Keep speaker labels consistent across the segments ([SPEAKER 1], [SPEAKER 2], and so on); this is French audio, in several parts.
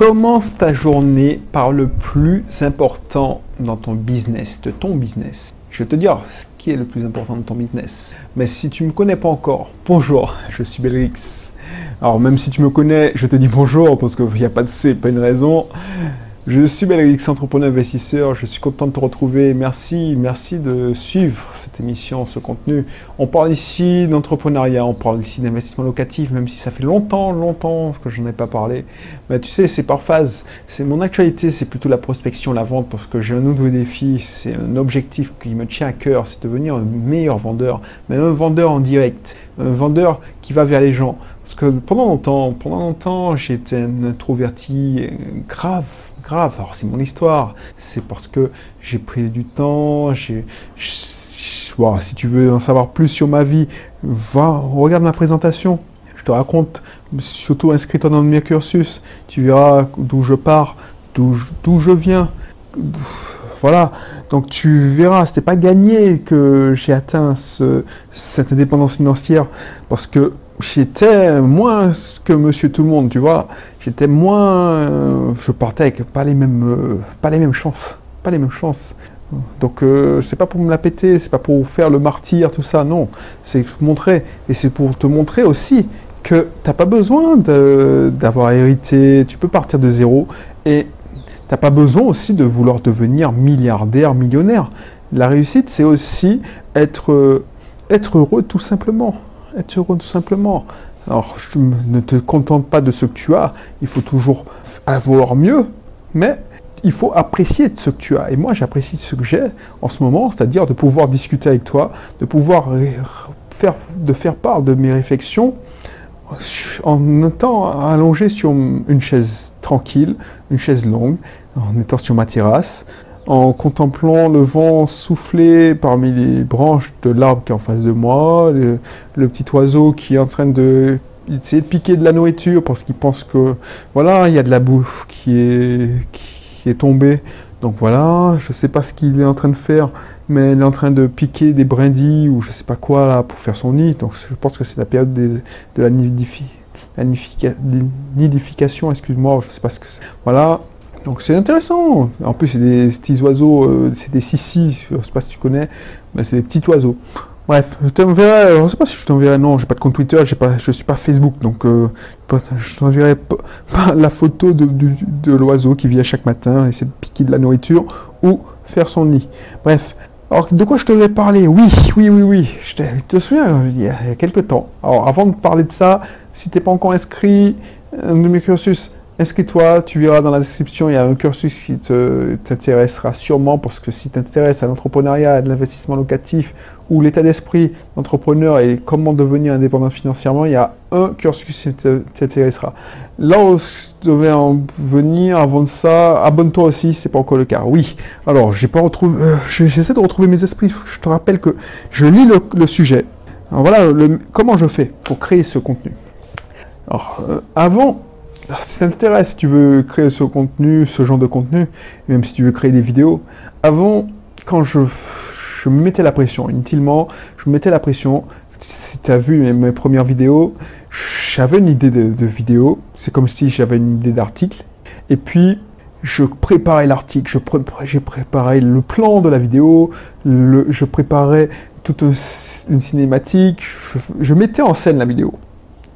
[SPEAKER 1] Commence ta journée par le plus important dans ton business, de ton business. Je vais te dire ce qui est le plus important dans ton business. Mais si tu ne me connais pas encore, bonjour, je suis Belrix. Alors même si tu me connais, je te dis bonjour parce qu'il n'y a pas de C, pas une raison. Je suis Belrix, entrepreneur investisseur. Je suis content de te retrouver. Merci, merci de suivre cette émission, ce contenu. On parle ici d'entrepreneuriat, on parle ici d'investissement locatif, même si ça fait longtemps, longtemps que je n'en ai pas parlé. Mais tu sais, c'est par phase. C'est mon actualité, c'est plutôt la prospection, la vente, parce que j'ai un nouveau défi. C'est un objectif qui me tient à cœur, c'est devenir un meilleur vendeur, mais un vendeur en direct, un vendeur qui va vers les gens. Parce que pendant longtemps, pendant longtemps, j'étais un introverti grave grave. Alors c'est mon histoire. C'est parce que j'ai pris du temps. J'ai, si tu veux en savoir plus sur ma vie, va regarde ma présentation. Je te raconte. Surtout inscris-toi dans mes cursus. Tu verras d'où je pars, d'où je, viens. Voilà. Donc tu verras, c'était pas gagné que j'ai atteint cette indépendance financière parce que j'étais moins que monsieur tout le monde, tu vois. J'étais moins. Euh, je partais avec pas les mêmes, euh, pas les mêmes chances. Pas les mêmes chances. Donc euh, c'est pas pour me la péter, c'est pas pour faire le martyr, tout ça, non. C'est montrer. Et c'est pour te montrer aussi que t'as pas besoin d'avoir hérité, tu peux partir de zéro et t'as pas besoin aussi de vouloir devenir milliardaire, millionnaire. La réussite, c'est aussi être, être heureux tout simplement être heureux tout simplement. Alors, je ne te contente pas de ce que tu as, il faut toujours avoir mieux, mais il faut apprécier ce que tu as. Et moi, j'apprécie ce que j'ai en ce moment, c'est-à-dire de pouvoir discuter avec toi, de pouvoir faire, de faire part de mes réflexions en étant allongé sur une chaise tranquille, une chaise longue, en étant sur ma terrasse, en contemplant le vent souffler parmi les branches de l'arbre qui est en face de moi, le, petit oiseau qui est en train de essayer de piquer de la nourriture parce qu'il pense que voilà, il y a de la bouffe qui est, qui tombée. Donc voilà, je ne sais pas ce qu'il est en train de faire, mais il est en train de piquer des brindilles ou je sais pas quoi pour faire son nid. Donc je pense que c'est la période de la nidification, excuse-moi, je sais pas ce que c'est. Voilà, donc c'est intéressant. En plus, c'est des petits oiseaux, euh, c'est des sissi, je ne sais pas si tu connais, mais c'est des petits oiseaux. Bref, je t'enverrai, je ne sais pas si je t'enverrai, non, j'ai pas de compte Twitter, je suis pas Facebook, donc euh, je t'enverrai pas la photo de, l'oiseau qui vient chaque matin, essayer de piquer de la nourriture ou faire son nid. Bref, alors, de quoi je te vais parler? Oui, oui, oui, oui. Je te, souviens, il y, a, quelques temps. Alors, avant de parler de ça, si tu n'es pas encore inscrit euh, de mes cursus, Inscris-toi, tu verras dans la description, il y a un cursus qui t'intéressera sûrement parce que si tu t'intéresses à l'entrepreneuriat, à l'investissement locatif ou l'état d'esprit d'entrepreneur et comment devenir indépendant financièrement, il y a un cursus qui t'intéressera. Là où je devais en venir avant de ça, abonne-toi aussi, c'est pas encore le cas. Oui. Alors, j'ai pas retrouvé, euh, j'essaie de retrouver mes esprits. Je te rappelle que je lis le, sujet. Voilà, comment je fais pour créer ce contenu. Alors, euh, avant si ça t'intéresse, si tu veux créer ce contenu, ce genre de contenu, même si tu veux créer des vidéos, avant, quand je, je me mettais la pression, inutilement, je me mettais la pression, si tu as vu mes, premières vidéos, j'avais une idée de, vidéo, c'est comme si j'avais une idée d'article, et puis je préparais l'article, je, préparais le plan de la vidéo, je préparais toute une cinématique, je mettais en scène la vidéo.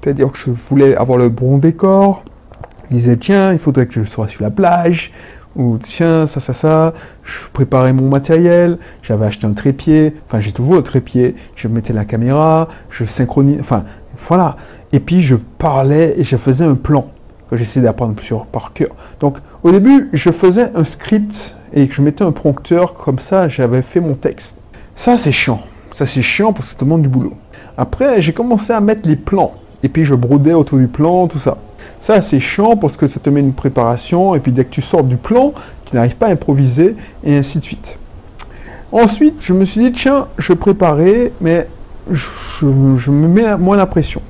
[SPEAKER 1] C'est-à-dire que je voulais avoir le bon décor, je disais, tiens, il faudrait que je sois sur la plage, ou tiens, ça, ça, ça, je préparais mon matériel, j'avais acheté un trépied, enfin j'ai toujours le trépied, je mettais la caméra, je synchronisais, enfin voilà. Et puis je parlais et je faisais un plan que j'essayais d'apprendre sur, par cœur. Donc au début, je faisais un script et je mettais un prompteur, comme ça j'avais fait mon texte. Ça c'est chiant, ça c'est chiant parce que ça demande du boulot. Après, j'ai commencé à mettre les plans et puis je brodais autour du plan, tout ça. Ça, c'est chiant parce que ça te met une préparation, et puis dès que tu sors du plan, tu n'arrives pas à improviser, et ainsi de suite. Ensuite, je me suis dit, tiens, je préparais, mais je, me mets moins la pression.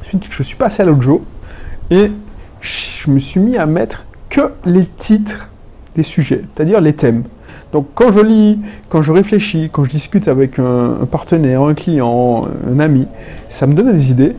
[SPEAKER 1] Ensuite, je suis passé à l'audio, et je me suis mis à mettre que les titres des sujets, c'est-à-dire les thèmes. Donc quand je lis, quand je réfléchis, quand je discute avec un, un partenaire, un client, un ami, ça me donne des idées.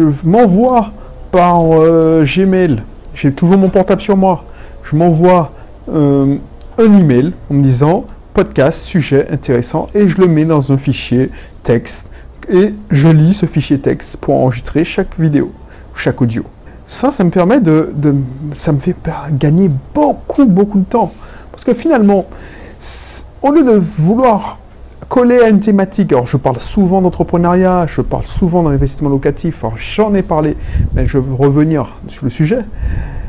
[SPEAKER 1] Je m'envoie par euh, Gmail j'ai toujours mon portable sur moi. Je m'envoie euh, un email en me disant podcast, sujet intéressant, et je le mets dans un fichier texte, et je lis ce fichier texte pour enregistrer chaque vidéo, chaque audio. Ça, ça me permet de, de ça me fait gagner beaucoup, beaucoup de temps. Parce que finalement, au lieu de vouloir coller à une thématique. Alors, je parle souvent d'entrepreneuriat, je parle souvent d'investissement locatif. Alors, j'en ai parlé, mais je veux revenir sur le sujet.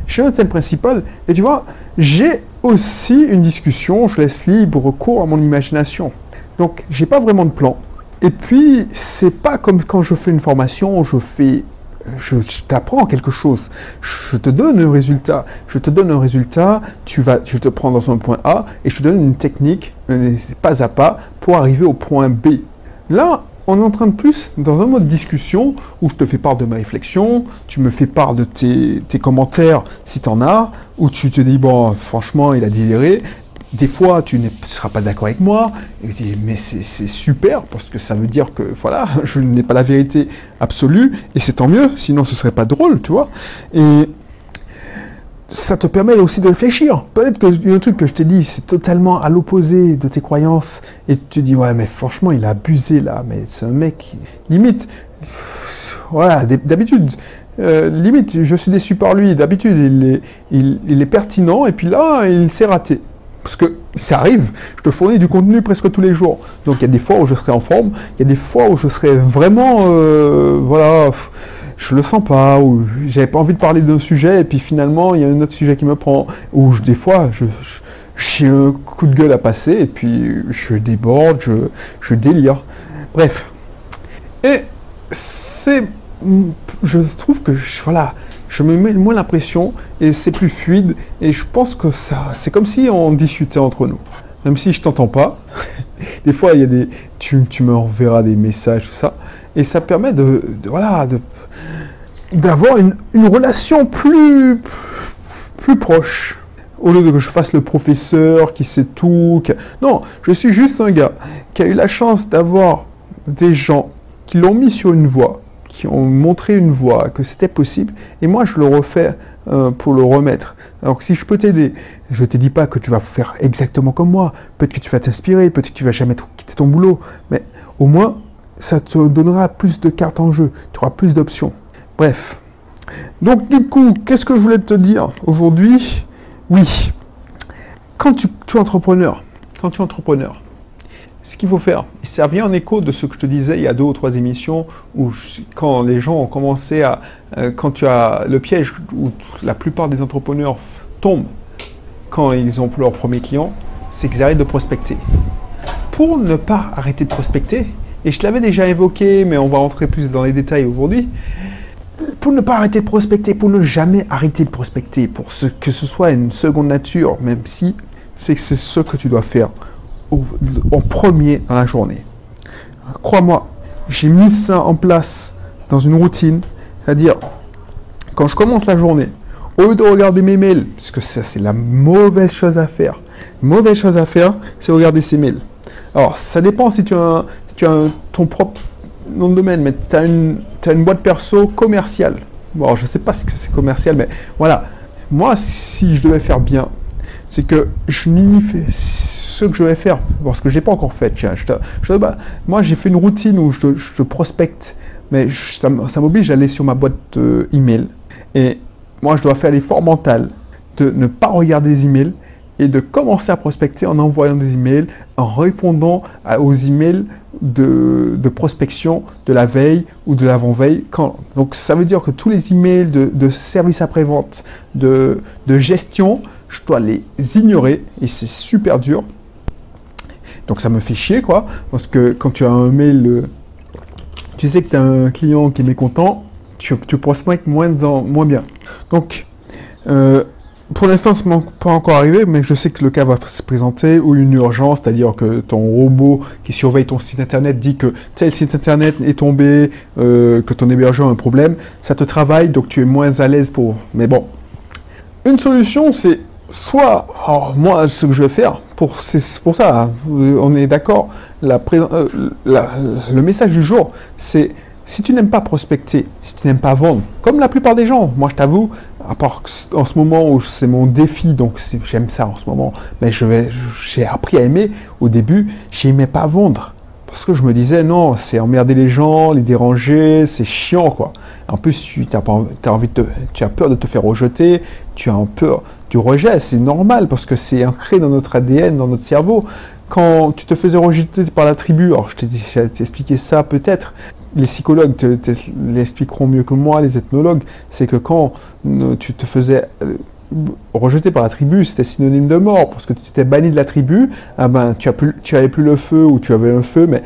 [SPEAKER 1] J'ai un thème principal, et tu vois, j'ai aussi une discussion, je laisse libre cours à mon imagination. Donc, j'ai pas vraiment de plan. Et puis, c'est pas comme quand je fais une formation, je fais je, t'apprends quelque chose. Je te donne un résultat. Je te donne un résultat, tu vas, je te prends dans un point A et je te donne une technique, pas à pas, pour arriver au point B. Là, on est en train de plus dans un mode discussion où je te fais part de ma réflexion, tu me fais part de tes, commentaires si tu en as, où tu te dis, bon, franchement, il a déliré, des fois, tu ne seras pas d'accord avec moi, et dis, mais c'est super, parce que ça veut dire que, voilà, je n'ai pas la vérité absolue, et c'est tant mieux, sinon ce serait pas drôle, tu vois. Et ça te permet aussi de réfléchir. Peut-être que un truc que je t'ai dit, c'est totalement à l'opposé de tes croyances, et tu te dis, ouais, mais franchement, il a abusé là, mais c'est un mec, limite, voilà, d'habitude, euh, limite, je suis déçu par lui, d'habitude, il est, il est pertinent, et puis là, il s'est raté. Parce que ça arrive, je te fournis du contenu presque tous les jours. Donc il y a des fois où je serai en forme, il y a des fois où je serai vraiment, euh, voilà, je le sens pas, ou j'avais pas envie de parler d'un sujet, et puis finalement il y a un autre sujet qui me prend, ou des fois je, j'ai un coup de gueule à passer, et puis je déborde, je, je délire. Bref. Et c'est, je trouve que, voilà, je me mets moins l'impression et c'est plus fluide et je pense que ça, c'est comme si on discutait entre nous. Même si je t'entends pas, des fois il y a des, tu, tu me enverras des messages tout ça et ça permet de, voilà, d'avoir une, une, relation plus, plus proche. Au lieu de que je fasse le professeur qui sait tout. Non, je suis juste un gars qui a eu la chance d'avoir des gens qui l'ont mis sur une voie ont montré une voie, que c'était possible, et moi je le refais euh, pour le remettre. Alors si je peux t'aider, je ne te dis pas que tu vas faire exactement comme moi, peut-être que tu vas t'inspirer, peut-être que tu vas jamais quitter ton boulot, mais au moins ça te donnera plus de cartes en jeu, tu auras plus d'options. Bref. Donc du coup, qu'est-ce que je voulais te dire aujourd'hui? Oui, quand tu es entrepreneur, quand tu es entrepreneur, ce qu'il faut faire. Ça vient en écho de ce que je te disais il y a deux ou trois émissions où quand les gens ont commencé à, euh, quand tu as le piège où la plupart des entrepreneurs tombent quand ils ont leur premier client, c'est qu'ils arrêtent de prospecter. Pour ne pas arrêter de prospecter, et je l'avais déjà évoqué, mais on va rentrer plus dans les détails aujourd'hui, pour ne pas arrêter de prospecter, pour ne jamais arrêter de prospecter, pour ce, que ce soit une seconde nature, même si c'est ce que tu dois faire en premier dans la journée. Crois-moi, j'ai mis ça en place dans une routine, c'est-à-dire quand je commence la journée, au lieu de regarder mes mails, puisque ça c'est la mauvaise chose à faire, mauvaise chose à faire, c'est regarder ses mails. Alors ça dépend si tu as, ton propre nom de domaine, mais tu as une, boîte perso commerciale. Bon, je ne sais pas ce que c'est commercial, mais voilà. Moi, si je devais faire bien, c'est que je n'y fais que je vais faire, parce que j'ai pas encore fait. je bah, moi, j'ai fait une routine où je, je prospecte, mais ça, m'oblige à aller sur ma boîte euh, email. Et moi, je dois faire l'effort mental de ne pas regarder les emails et de commencer à prospecter en envoyant des emails, en répondant aux emails de, de, prospection de la veille ou de l'avant-veille. Donc ça veut dire que tous les emails de, de service après-vente, de, de gestion, je dois les ignorer et c'est super dur. Donc ça me fait chier, quoi. Parce que quand tu as un mail, euh, tu sais que tu as un client qui est mécontent, tu, tu prospectes moins, moins bien. Donc, euh, pour l'instant, ce n'est pas encore arrivé, mais je sais que le cas va se présenter, ou une urgence, c'est-à-dire que ton robot qui surveille ton site internet dit que tel site internet est tombé, euh, que ton hébergeur a un problème, ça te travaille, donc tu es moins à l'aise pour... Mais bon, une solution, c'est soit, moi, ce que je vais faire, pour, c'est pour ça, hein, on est d'accord, euh, le message du jour, c'est si tu n'aimes pas prospecter, si tu n'aimes pas vendre, comme la plupart des gens, moi je t'avoue, à part en ce moment où c'est mon défi, donc j'aime ça en ce moment, mais j'ai appris à aimer. Au début, j'aimais pas vendre. Parce que je me disais, non, c'est emmerder les gens, les déranger, c'est chiant, quoi. En plus, tu as, envie de tu as peur de te faire rejeter, tu as peur du rejet, c'est normal, parce que c'est ancré dans notre ADN, dans notre cerveau. Quand tu te faisais rejeter par la tribu, alors je t'ai expliqué ça peut-être, les psychologues l'expliqueront mieux que moi, les ethnologues, c'est que quand euh, tu te faisais euh, rejeté par la tribu, c'était synonyme de mort, parce que tu étais banni de la tribu, ah ben, tu, as plus, plus le feu ou tu avais un feu, mais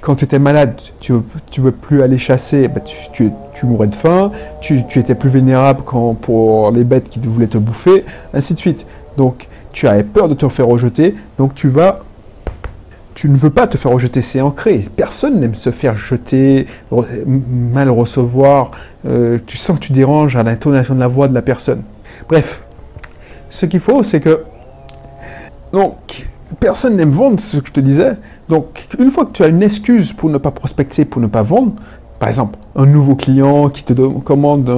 [SPEAKER 1] quand tu étais malade, tu ne veux plus aller chasser, ben, tu, tu, mourais de faim, tu, étais plus vénérable quand, pour les bêtes qui voulaient te bouffer, ainsi de suite. Donc tu avais peur de te faire rejeter, donc tu vas tu ne veux pas te faire rejeter, c'est ancré. Personne n'aime se faire jeter, mal recevoir. Euh, tu sens que tu déranges à l'intonation de la voix de la personne. Bref, ce qu'il faut, c'est que. Donc, personne n'aime vendre, ce que je te disais. Donc, une fois que tu as une excuse pour ne pas prospecter, pour ne pas vendre, par exemple, un nouveau client qui te commande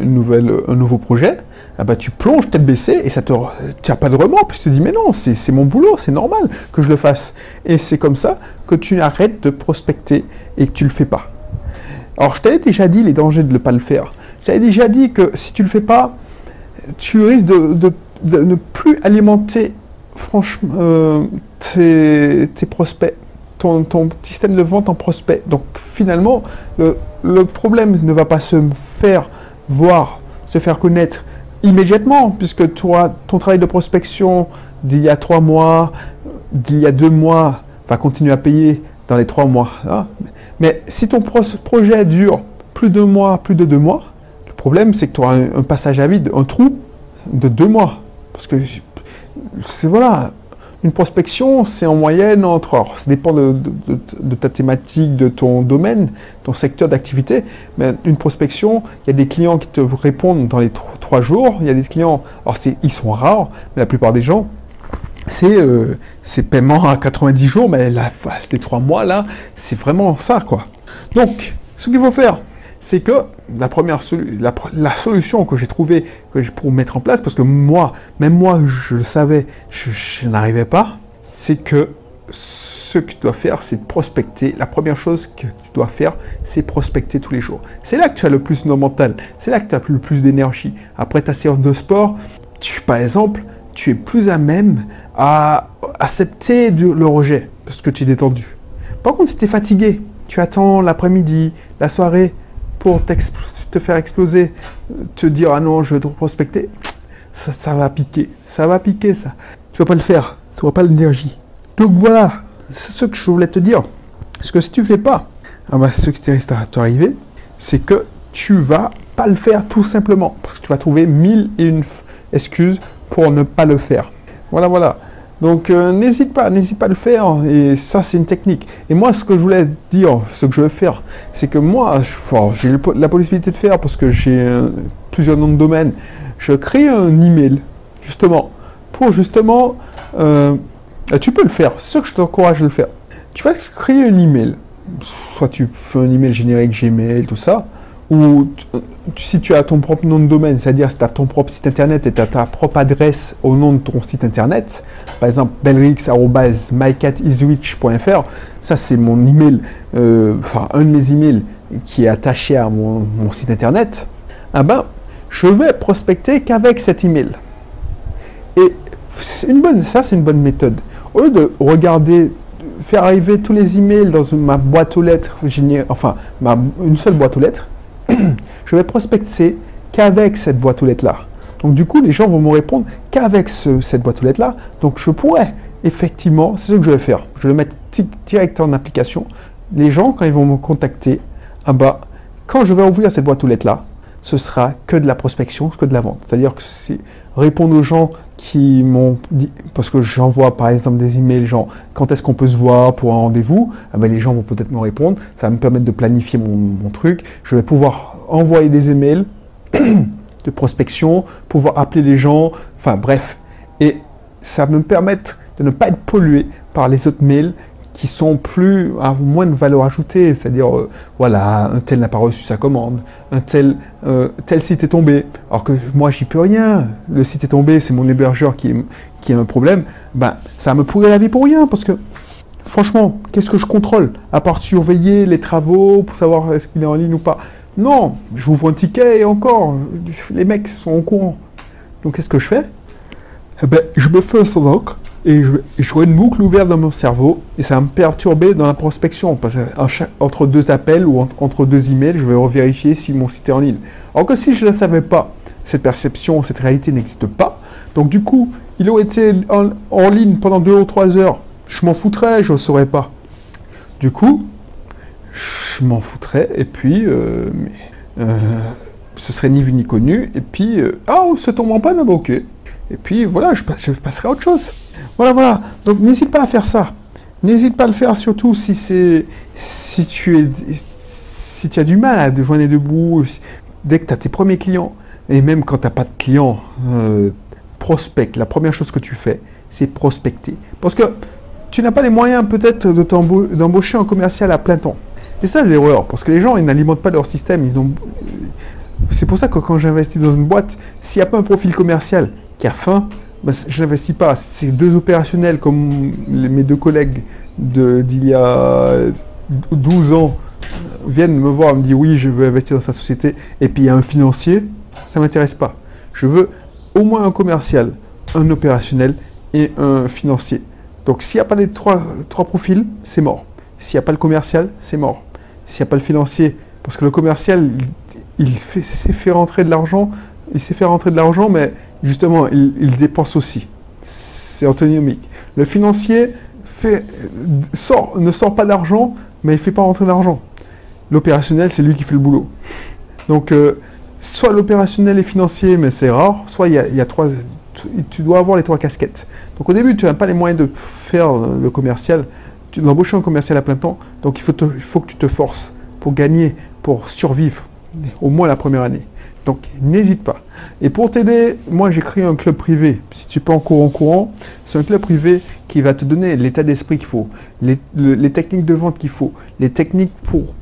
[SPEAKER 1] nouvelle, un nouveau projet, ah bah, tu plonges tête baissée et ça te, tu n'as pas de remords, puis tu te dis, mais non, c'est mon boulot, c'est normal que je le fasse. Et c'est comme ça que tu arrêtes de prospecter et que tu ne le fais pas. Alors, je t'avais déjà dit les dangers de ne pas le faire. J'avais déjà dit que si tu ne le fais pas, tu risques de, ne plus alimenter franchement euh, tes, prospects, ton, système de vente en prospects. Donc finalement, le, problème ne va pas se faire voir, se faire connaître immédiatement, puisque toi, ton travail de prospection d'il y a trois mois, d'il y a deux mois, va continuer à payer dans les trois mois. Hein. Mais si ton projet dure plus de mois, plus de deux mois, problème, c'est que tu auras un, passage à vide, un trou de deux mois. Parce que c'est voilà, une prospection, c'est en moyenne entre. Alors, ça dépend de, ta thématique, de ton domaine, ton secteur d'activité. Mais une prospection, il y a des clients qui te répondent dans les trois jours. Il y a des clients, alors ils sont rares, mais la plupart des gens, c'est euh, paiement à 90 jours, mais la phase des trois mois là, c'est vraiment ça quoi. Donc, ce qu'il faut faire, c'est que la première la, solution que j'ai trouvée pour mettre en place, parce que moi, même moi, je le savais, je, n'arrivais pas, c'est que ce que tu dois faire, c'est prospecter. La première chose que tu dois faire, c'est prospecter tous les jours. C'est là que tu as le plus de mental, c'est là que tu as le plus d'énergie. Après ta séance de sport, tu, par exemple, tu es plus à même à accepter le rejet, parce que tu es détendu. Par contre, si tu es fatigué, tu attends l'après-midi, la soirée, pour te faire exploser, te dire ah non, je vais te prospecter, ça, va piquer. Ça va piquer ça. Tu vas pas le faire. Tu n'auras pas l'énergie. Donc voilà, c'est ce que je voulais te dire. Parce que si tu ne fais pas, ah bah, ce qui risque à t'arriver, c'est que tu vas pas le faire tout simplement. Parce que tu vas trouver mille et une excuses pour ne pas le faire. Voilà, voilà. Donc euh, n'hésite pas, n'hésite pas à le faire. Et ça, c'est une technique. Et moi, ce que je voulais dire, ce que je veux faire, c'est que moi, j'ai la possibilité de faire parce que j'ai plusieurs noms de domaines. Je crée un email, justement, pour justement, euh, tu peux le faire. C'est sûr que je t'encourage à le faire. Tu vas créer un email. Soit tu fais un email générique Gmail, tout ça ou si tu as ton propre nom de domaine, c'est-à-dire si tu as ton propre site internet et tu as ta propre adresse au nom de ton site internet, par exemple belrix.mycatiswitch.fr, ça c'est mon email, euh, enfin un de mes emails qui est attaché à mon, site internet, ah ben, je vais prospecter qu'avec cet email. Et une bonne, ça c'est une bonne méthode. Au lieu de regarder faire arriver tous les emails dans ma boîte aux lettres, enfin une seule boîte aux lettres, je vais prospecter qu'avec cette boîte aux lettres-là. Donc du coup, les gens vont me répondre qu'avec cette boîte aux lettres-là. Donc je pourrais, effectivement, c'est ce que je vais faire. Je vais mettre direct en application. Les gens, quand ils vont me contacter, ah bah, quand je vais ouvrir cette boîte aux lettres-là, ce sera que de la prospection, que de la vente. C'est-à-dire que c'est répondre aux gens qui m'ont dit, parce que j'envoie par exemple des emails, genre quand est-ce qu'on peut se voir pour un rendez-vous, ah ben, les gens vont peut-être me répondre, ça va me permettre de planifier mon, truc, je vais pouvoir envoyer des emails de prospection, pouvoir appeler les gens, enfin bref, et ça va me permettre de ne pas être pollué par les autres mails qui sont plus à moins de valeur ajoutée, c'est-à-dire euh, voilà, un tel n'a pas reçu sa commande, un tel euh, tel site est tombé, alors que moi j'y peux rien, le site est tombé, c'est mon hébergeur qui, qui a un problème, ben ça me pourrait la vie pour rien parce que franchement, qu'est-ce que je contrôle? À part surveiller les travaux pour savoir est-ce qu'il est en ligne ou pas. Non, j'ouvre un ticket et encore, les mecs sont au courant. Donc qu'est-ce que je fais? Eh ben, je me fais un stock et je, vois une boucle ouverte dans mon cerveau et ça va me perturber dans la prospection parce que entre deux appels ou entre deux emails, je vais revérifier si mon site est en ligne. Alors que si je ne savais pas, cette perception, cette réalité n'existe pas. Donc du coup, il aurait été en, ligne pendant deux ou trois heures. Je m'en foutrais, je ne saurais pas. Du coup, je m'en foutrais et puis euh, euh, ce serait ni vu ni connu. Et puis, euh, ah, oh, ça tombe en panne, ok. Et puis voilà, je, passerai à autre chose. Voilà, voilà. Donc n'hésite pas à faire ça. N'hésite pas à le faire surtout si c'est si tu es si tu as du mal à te joindre debout, dès que tu as tes premiers clients, et même quand tu n'as pas de clients, euh, prospecte. La première chose que tu fais, c'est prospecter. Parce que tu n'as pas les moyens peut-être d'embaucher un commercial à plein temps. Et ça, l'erreur, parce que les gens, ils n'alimentent pas leur système. Ont... C'est pour ça que quand j'investis dans une boîte, s'il n'y a pas un profil commercial qui a faim, ben, je n'investis pas. C'est deux opérationnels comme mes deux collègues d'il y a 12 ans viennent me voir et me disent oui, je veux investir dans sa société, et puis il y a un financier, ça ne m'intéresse pas. Je veux au moins un commercial, un opérationnel et un financier. Donc s'il n'y a pas les trois, profils, c'est mort. S'il n'y a pas le commercial, c'est mort. S'il n'y a pas le financier, parce que le commercial, il, il fait rentrer de l'argent, il sait faire rentrer de l'argent, mais justement, il, dépense aussi. C'est autonomique. Le financier ne sort pas d'argent, mais il ne fait pas rentrer d'argent. L'opérationnel, c'est lui qui fait le boulot. Donc, euh, soit l'opérationnel est financier, mais c'est rare, soit il y, a, trois, tu dois avoir les trois casquettes. Donc au début, tu n'as pas les moyens de faire le commercial, tu dois embaucher un commercial à plein temps, donc il faut que tu te forces pour gagner, pour survivre, au moins la première année. Donc n'hésite pas. Et pour t'aider, moi j'ai créé un club privé. Si tu pas encore en courant, c'est un club privé qui va te donner l'état d'esprit qu'il faut, les, techniques de vente qu'il faut, les techniques pour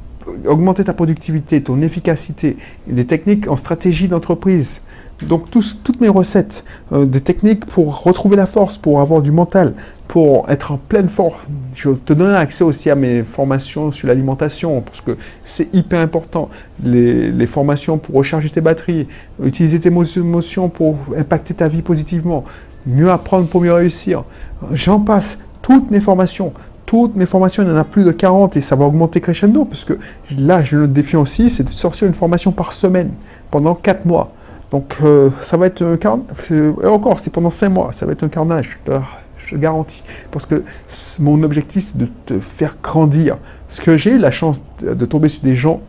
[SPEAKER 1] augmenter ta productivité, ton efficacité, les techniques en stratégie d'entreprise. Donc toutes mes recettes, euh, des techniques pour retrouver la force, pour avoir du mental, pour être en pleine forme. Je te donne accès aussi à mes formations sur l'alimentation, parce que c'est hyper important. Les, formations pour recharger tes batteries, utiliser tes émotions pour impacter ta vie positivement, mieux apprendre pour mieux réussir. J'en passe. Toutes mes formations, toutes mes formations, il y en a plus de 40 et ça va augmenter crescendo, parce que là, je le défi aussi, c'est de sortir une formation par semaine pendant 4 mois. Donc euh, ça va être un carnage, encore, c'est pendant 5 mois, ça va être un carnage je garantis. Parce que mon objectif, c'est de te faire grandir. Parce que j'ai eu la chance de, tomber sur des gens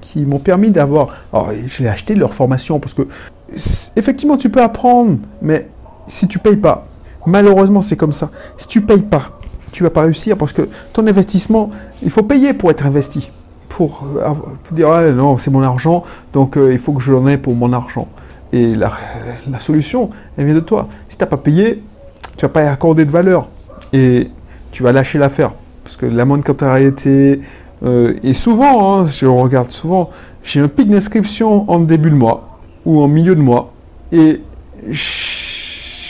[SPEAKER 1] qui m'ont permis d'avoir... Alors, j'ai acheté leur formation parce que, effectivement, tu peux apprendre, mais si tu payes pas, malheureusement, c'est comme ça. Si tu payes pas, tu vas pas réussir parce que ton investissement, il faut payer pour être investi. Pour, dire, ah, non, c'est mon argent, donc euh, il faut que je l'en ai pour mon argent. Et la, la, solution, elle vient de toi. Si tu n'as pas payé, tu vas pas y accorder de valeur et tu vas lâcher l'affaire. Parce que la moindre quand tu as arrêté, euh, et souvent, hein, je regarde souvent, j'ai un pic d'inscription en début de mois ou en milieu de mois et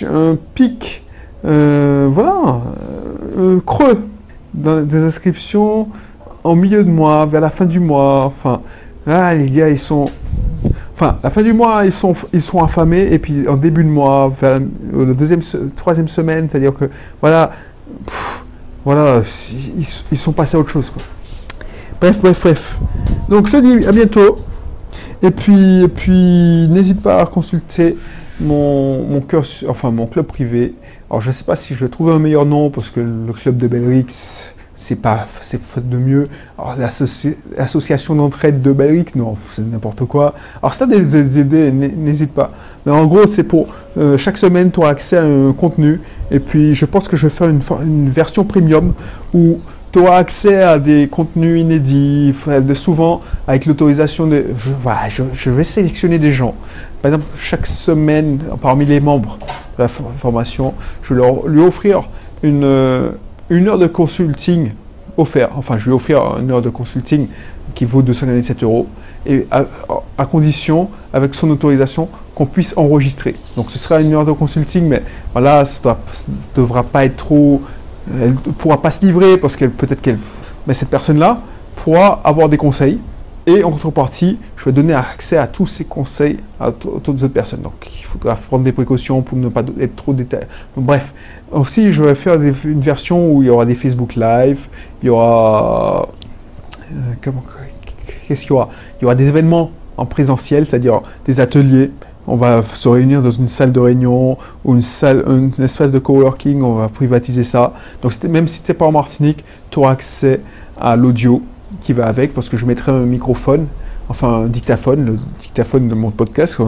[SPEAKER 1] un pic, euh, voilà, euh, creux dans des inscriptions en milieu de mois, vers la fin du mois. Enfin, là, les gars, ils sont Enfin, la fin du mois, ils sont, ils sont affamés, et puis en début de mois, vers la deuxième, troisième semaine, c'est-à-dire que, voilà, voilà, ils, sont passés à autre chose. Quoi. Bref, bref, bref. Donc, je te dis à bientôt. Et puis, et puis n'hésite pas à consulter mon, mon, enfin, mon club privé. Alors, je ne sais pas si je vais trouver un meilleur nom, parce que le club de Belrix, c'est pas c'est de mieux. L'association d'entraide de Belgique, non, c'est n'importe quoi. Alors si tu as des, idées, n'hésite pas. Mais en gros, c'est pour euh, chaque semaine, tu auras accès à un contenu. Et puis je pense que je vais faire une, version premium où tu auras accès à des contenus inédits, de souvent avec l'autorisation de... Je, je, vais sélectionner des gens. Par exemple, chaque semaine, parmi les membres de la formation, je vais leur, lui offrir une... Une heure de consulting offert. Enfin, je ai offert une heure de consulting qui vaut 297 euros. Et à, condition, avec son autorisation, qu'on puisse enregistrer. Donc ce sera une heure de consulting, mais voilà, ça ne devra pas être trop. Elle ne pourra pas se livrer parce qu'elle peut-être qu'elle. Mais cette personne-là pourra avoir des conseils et en contrepartie, je vais donner accès à tous ces conseils à toutes les autres personnes. Donc, il faudra prendre des précautions pour ne pas être trop détaillé. bref, aussi, je vais faire une version où il y aura des Facebook Live, il y aura. Euh, qu'est-ce qu'il y aura? Il y aura des événements en présentiel, c'est-à-dire des ateliers. On va se réunir dans une salle de réunion ou une salle, un espace de coworking, on va privatiser ça. Donc, même si tu n'es pas en Martinique, tu auras accès à l'audio qui va avec, parce que je mettrai un microphone, enfin un dictaphone, le dictaphone de mon podcast,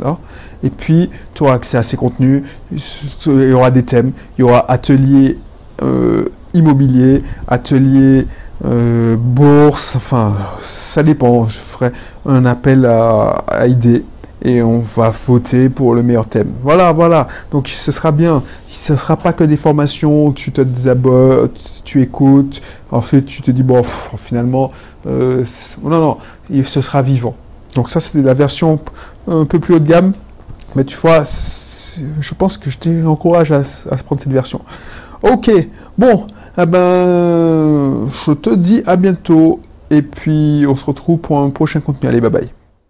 [SPEAKER 1] là. Et puis, tu auras accès à ces contenus. Il y aura des thèmes. Il y aura atelier euh, immobilier, atelier euh, bourse, enfin, ça dépend. Je ferai un appel à, à idées et on va voter pour le meilleur thème. Voilà, voilà. Donc ce sera bien. Ce sera pas que des formations, tu te désabonnes, tu écoutes, en fait tu te dis, bon, finalement, euh, non, non, ce sera vivant. Donc ça, c'était la version un peu plus haut de gamme. Mais tu vois, je pense que je t'encourage à, à prendre cette version. Ok, bon, eh ben, je te dis à bientôt. Et puis, on se retrouve pour un prochain contenu. Allez, bye bye.